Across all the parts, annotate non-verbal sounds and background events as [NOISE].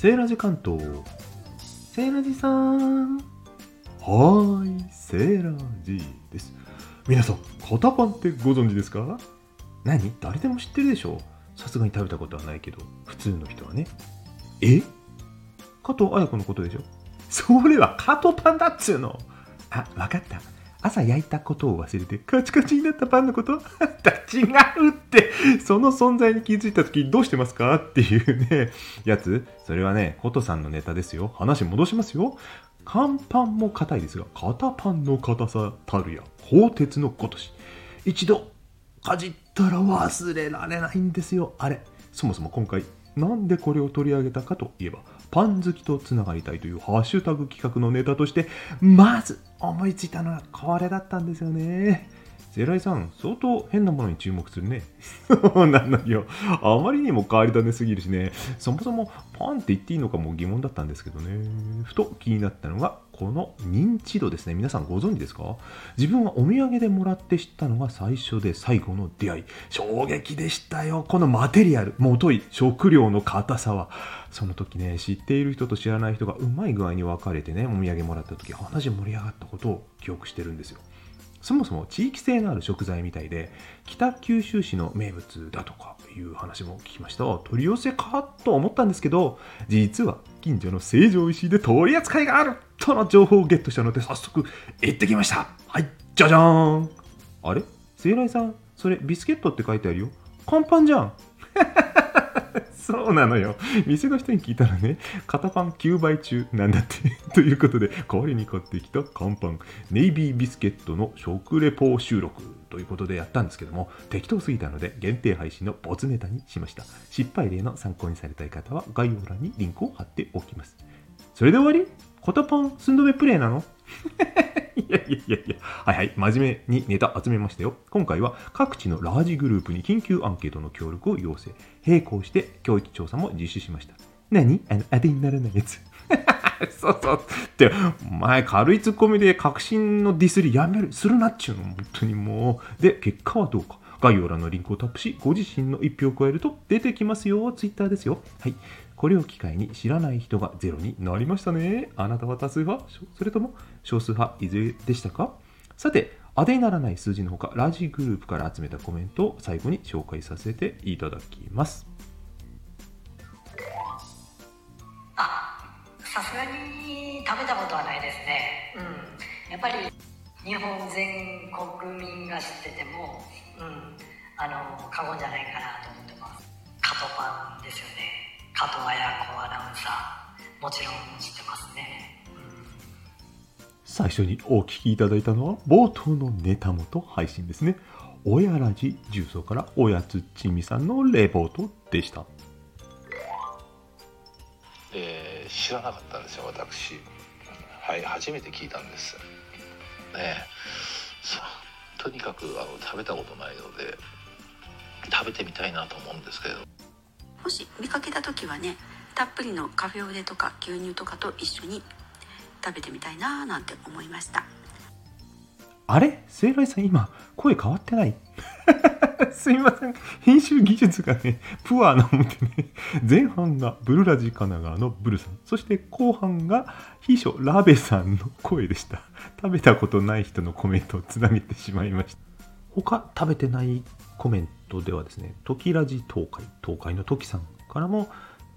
セーラジ関東。セーラジさん。はーい、セーラジです。皆さん、肩パンってご存知ですか？何？誰でも知ってるでしょさすがに食べたことはないけど、普通の人はね。え？加藤綾子のことでしょ？それはカトパンだっつうの。あ、わかった。朝焼いたことを忘れてカチカチになったパンのこと？だ [LAUGHS] 違うって。その存在に気づいた時どうしてますか？っていうねやつ。それはねコトさんのネタですよ。話戻しますよ。乾パンも硬いですが肩パンの硬さたるや鋼鉄のごとし一度かじったら忘れられないんですよ。あれそもそも今回なんでこれを取り上げたかといえばパン好きとつながりたいというハッシュタグ企画のネタとしてまず思いついたのはこれだったんですよね。ゼライさん相当変なものに注目するね。そ [LAUGHS] うなのよ。あまりにも変わり種すぎるしね。そもそもパンって言っていいのかも疑問だったんですけどね。ふと気になったのがこの認知度ですね。皆さんご存知ですか？自分はお土産でもらって知ったのが最初で最後の出会い。衝撃でしたよ。このマテリアルもとい食料の硬さは。その時ね知っている人と知らない人がうまい具合に分かれてねお土産もらった時話盛り上がったことを記憶してるんですよ。そもそも地域性のある食材みたいで北九州市の名物だとかいう話も聞きました。取り寄せかと思ったんですけど実は近所の成城石井で取り扱いがあるとの情報をゲットしたので早速行ってきました。はいじゃじゃーん。あれ？聖来さん？それビスケットって書いてあるよ。乾パンじゃん。そうなのよ。店の人に聞いたらね、型パン9倍中なんだって。[LAUGHS] ということで、代わりに買ってきた乾パン、ネイビービスケットの食レポ収録ということでやったんですけども、適当すぎたので限定配信のボツネタにしました。失敗例の参考にされたい方は概要欄にリンクを貼っておきます。それで終わり？型パン寸止めプレイなの？[LAUGHS] いやいやいやいや、はいはい、真面目にネタ集めましたよ。今回は各地のラージグループに緊急アンケートの協力を要請。並行して教育調査も実施しました。何？あの、当てにならないやつ。[LAUGHS] そうそう。って、お前軽いツッコミで確信のディスりやめる、するなっちゅうの、本当にもう。で、結果はどうか。概要欄のリンクをタップし、ご自身の一票を加えると出てきますよ。ツイッターですよ。はい。これを機会に知らない人がゼロになりましたね。あなたは多数派？それとも少数派？いずれでしたか？さて、当てにならない数字のほか、ラジグループから集めたコメントを最後に紹介させていただきます。あさすがに食べたことはないですねうんやっぱり日本全国民が知っててもうん。あの過言じゃないかなと思ってます。加藤パンですよね。加藤綾子アナウンサーもちろん知ってますね、うん、最初にお聞きいただいたのは冒頭のネタ元配信ですね。親ラジ重曹からおやつちみさんのレポートでした。えー知らなかったんですよ私。はい初めて聞いたんですね。とにかくあの食べたことないので食べてみたいなと思うんですけど。もし見かけた時はねたっぷりのカフェオレとか牛乳とかと一緒に食べてみたいなーなんて思いました。あれ？聖来さん今声変わってない？[LAUGHS] すいません。編集技術がね、プアなもんでね、前半がブルラジ神奈川のブルさん、そして後半が秘書ラベさんの声でした。食べたことない人のコメントをつなげてしまいました。他食べてないコメントではですね、時ラジ東海、東海の時さんからも、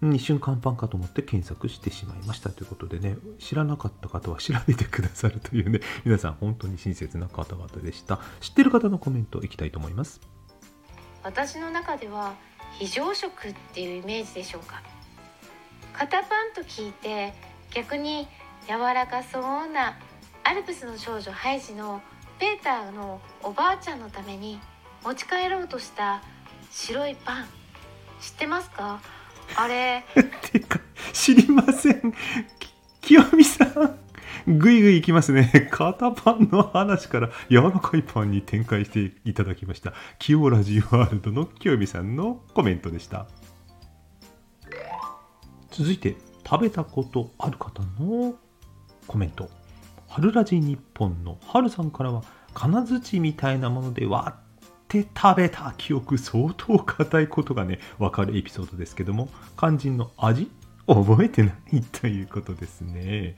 一瞬乾パンかと思って検索してしまいましたということでね、知らなかった方は調べてくださるというね、皆さん本当に親切な方々でした。知ってる方のコメントいきたいと思います。私の中では非常食っていうイメージでしょうか肩パンと聞いて逆に柔らかそうなアルプスの少女ハイジのペーターのおばあちゃんのために持ち帰ろうとした白いパン知ってますか？あれ [LAUGHS] ってか、知りません。き [LAUGHS] 清美さん。ぐいぐいいきますね。肩パンの話から柔らかいパンに展開していただきました。キオラジワールドの清美さんのコメントでした。続いて、食べたことある方のコメント。春ラジ日本の春さんからは、金槌みたいなもので割って食べた記憶相当硬いことがね、わかるエピソードですけども、肝心の味覚えてないということですね。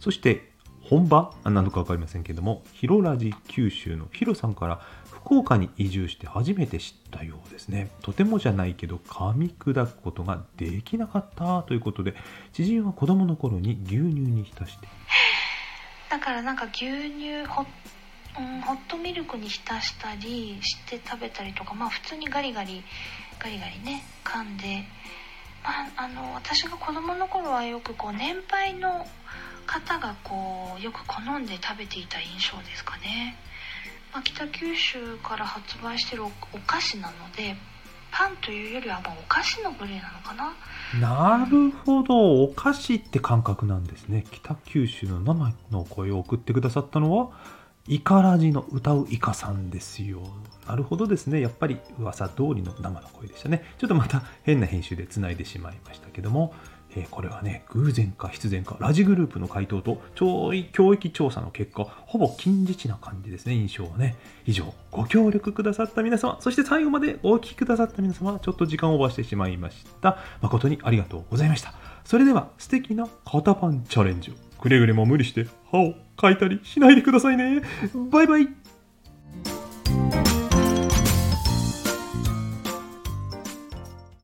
そして、本場あ何度か分かりませんけども、ヒロラジ九州のヒロさんから福岡に移住して初めて知ったようですね。とてもじゃないけど噛み砕くことができなかったということで、知人は子供の頃に牛乳に浸して、[LAUGHS] だからなんか牛乳ホ,、うん、ホットミルクに浸したりして食べたりとかまあ普通にガリガリガリガリね噛んで、まあ、あの私が子供の頃はよくこう年配の方がこうよく好んで食べていた印象ですかね、まあ、北九州から発売してるおお菓子なのでパンというよりはまあお菓子の部類なのかななるほど、お菓子って感覚なんですね。北九州の生の声を送ってくださったのは、イカラジの歌うイカさんですよ。なるほどですね。やっぱり噂通りの生の声でしたね。ちょっとまた変な編集で繋いでしまいましたけども、えーこれはね、偶然か必然か、ラジグループの回答と教育教育調査の結果、ほぼ近似値な感じですね、印象はね。以上、ご協力くださった皆様、そして最後までお聞きくださった皆様、ちょっと時間をオーバーしてしまいました。誠にありがとうございました。それでは、素敵な肩パンチャレンジを、くれぐれも無理して歯をかいたりしないでくださいね。バイバイ。